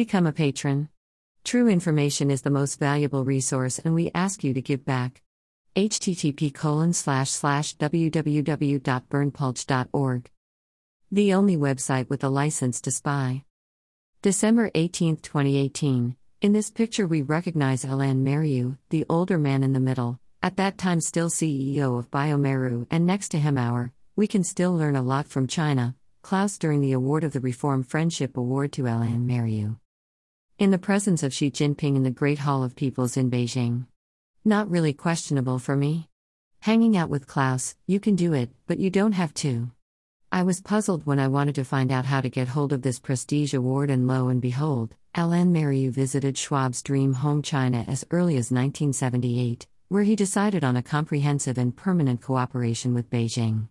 Become a patron. True information is the most valuable resource and we ask you to give back. http colon slash slash www.berndpulch.org. The only website with a license to spy. December 18, 2018. In this picture, we recognize Alain Mérieux, the older man in the middle, at that time still CEO of bioMérieux, and next to him, our, we can still learn a lot from China, Klaus during the award of the Reform Friendship Award to Alain Mérieux. In the presence of Xi Jinping in the Great Hall of Peoples in Beijing. Not really questionable for me. Hanging out with Klaus, you can do it, but you don't have to. I was puzzled when I wanted to find out how to get hold of this prestige award, and lo and behold, Alain Mérieux visited Schwab's dream home China as early as 1978, where he decided on a comprehensive and permanent cooperation with Beijing.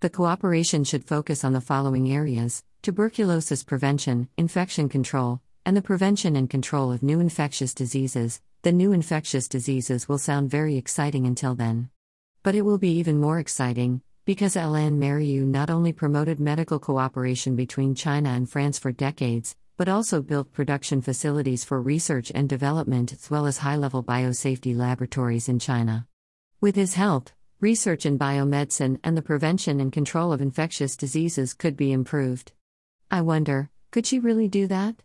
The cooperation should focus on the following areas tuberculosis prevention, infection control, and the prevention and control of new infectious diseases. The new infectious diseases will sound very exciting until then. But it will be even more exciting because Alain Mérieux not only promoted medical cooperation between China and France for decades, but also built production facilities for research and development as well as high level biosafety laboratories in China. With his help, research in biomedicine and the prevention and control of infectious diseases could be improved. I wonder, could she really do that?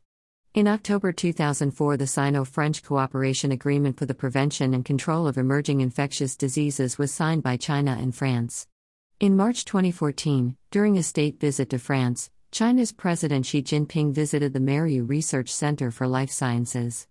In October 2004, the Sino French Cooperation Agreement for the Prevention and Control of Emerging Infectious Diseases was signed by China and France. In March 2014, during a state visit to France, China's President Xi Jinping visited the Mérieux Research Center for Life Sciences.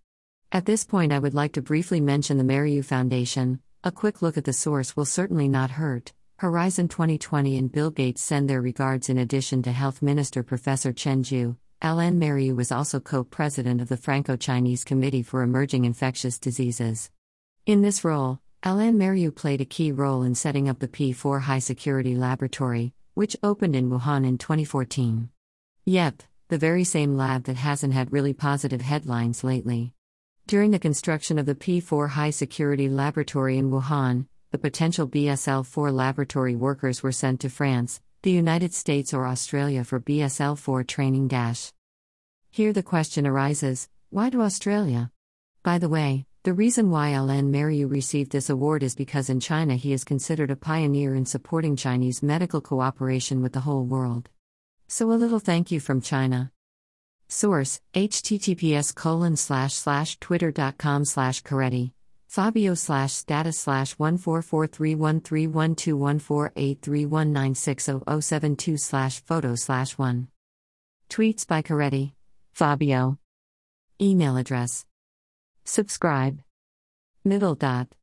At this point, I would like to briefly mention the Mérieux Foundation. A quick look at the source will certainly not hurt. Horizon 2020 and Bill Gates send their regards in addition to Health Minister Professor Chen Zhu. Alain Mérieux was also co president of the Franco Chinese Committee for Emerging Infectious Diseases. In this role, Alain Mérieux played a key role in setting up the P4 High Security Laboratory, which opened in Wuhan in 2014. Yep, the very same lab that hasn't had really positive headlines lately. During the construction of the P4 High Security Laboratory in Wuhan, the potential BSL 4 laboratory workers were sent to France, the United States, or Australia for BSL 4 training. Dash. Here the question arises why to Australia? By the way, the reason why Alain Mérieux received this award is because in China he is considered a pioneer in supporting Chinese medical cooperation with the whole world. So a little thank you from China. Source https colon slash slash twitter.com slash Coretti. Fabio slash status slash 1443131214831960072 slash photo slash 1. Tweets by Coretti. Fabio. Email address Subscribe. Middle dot.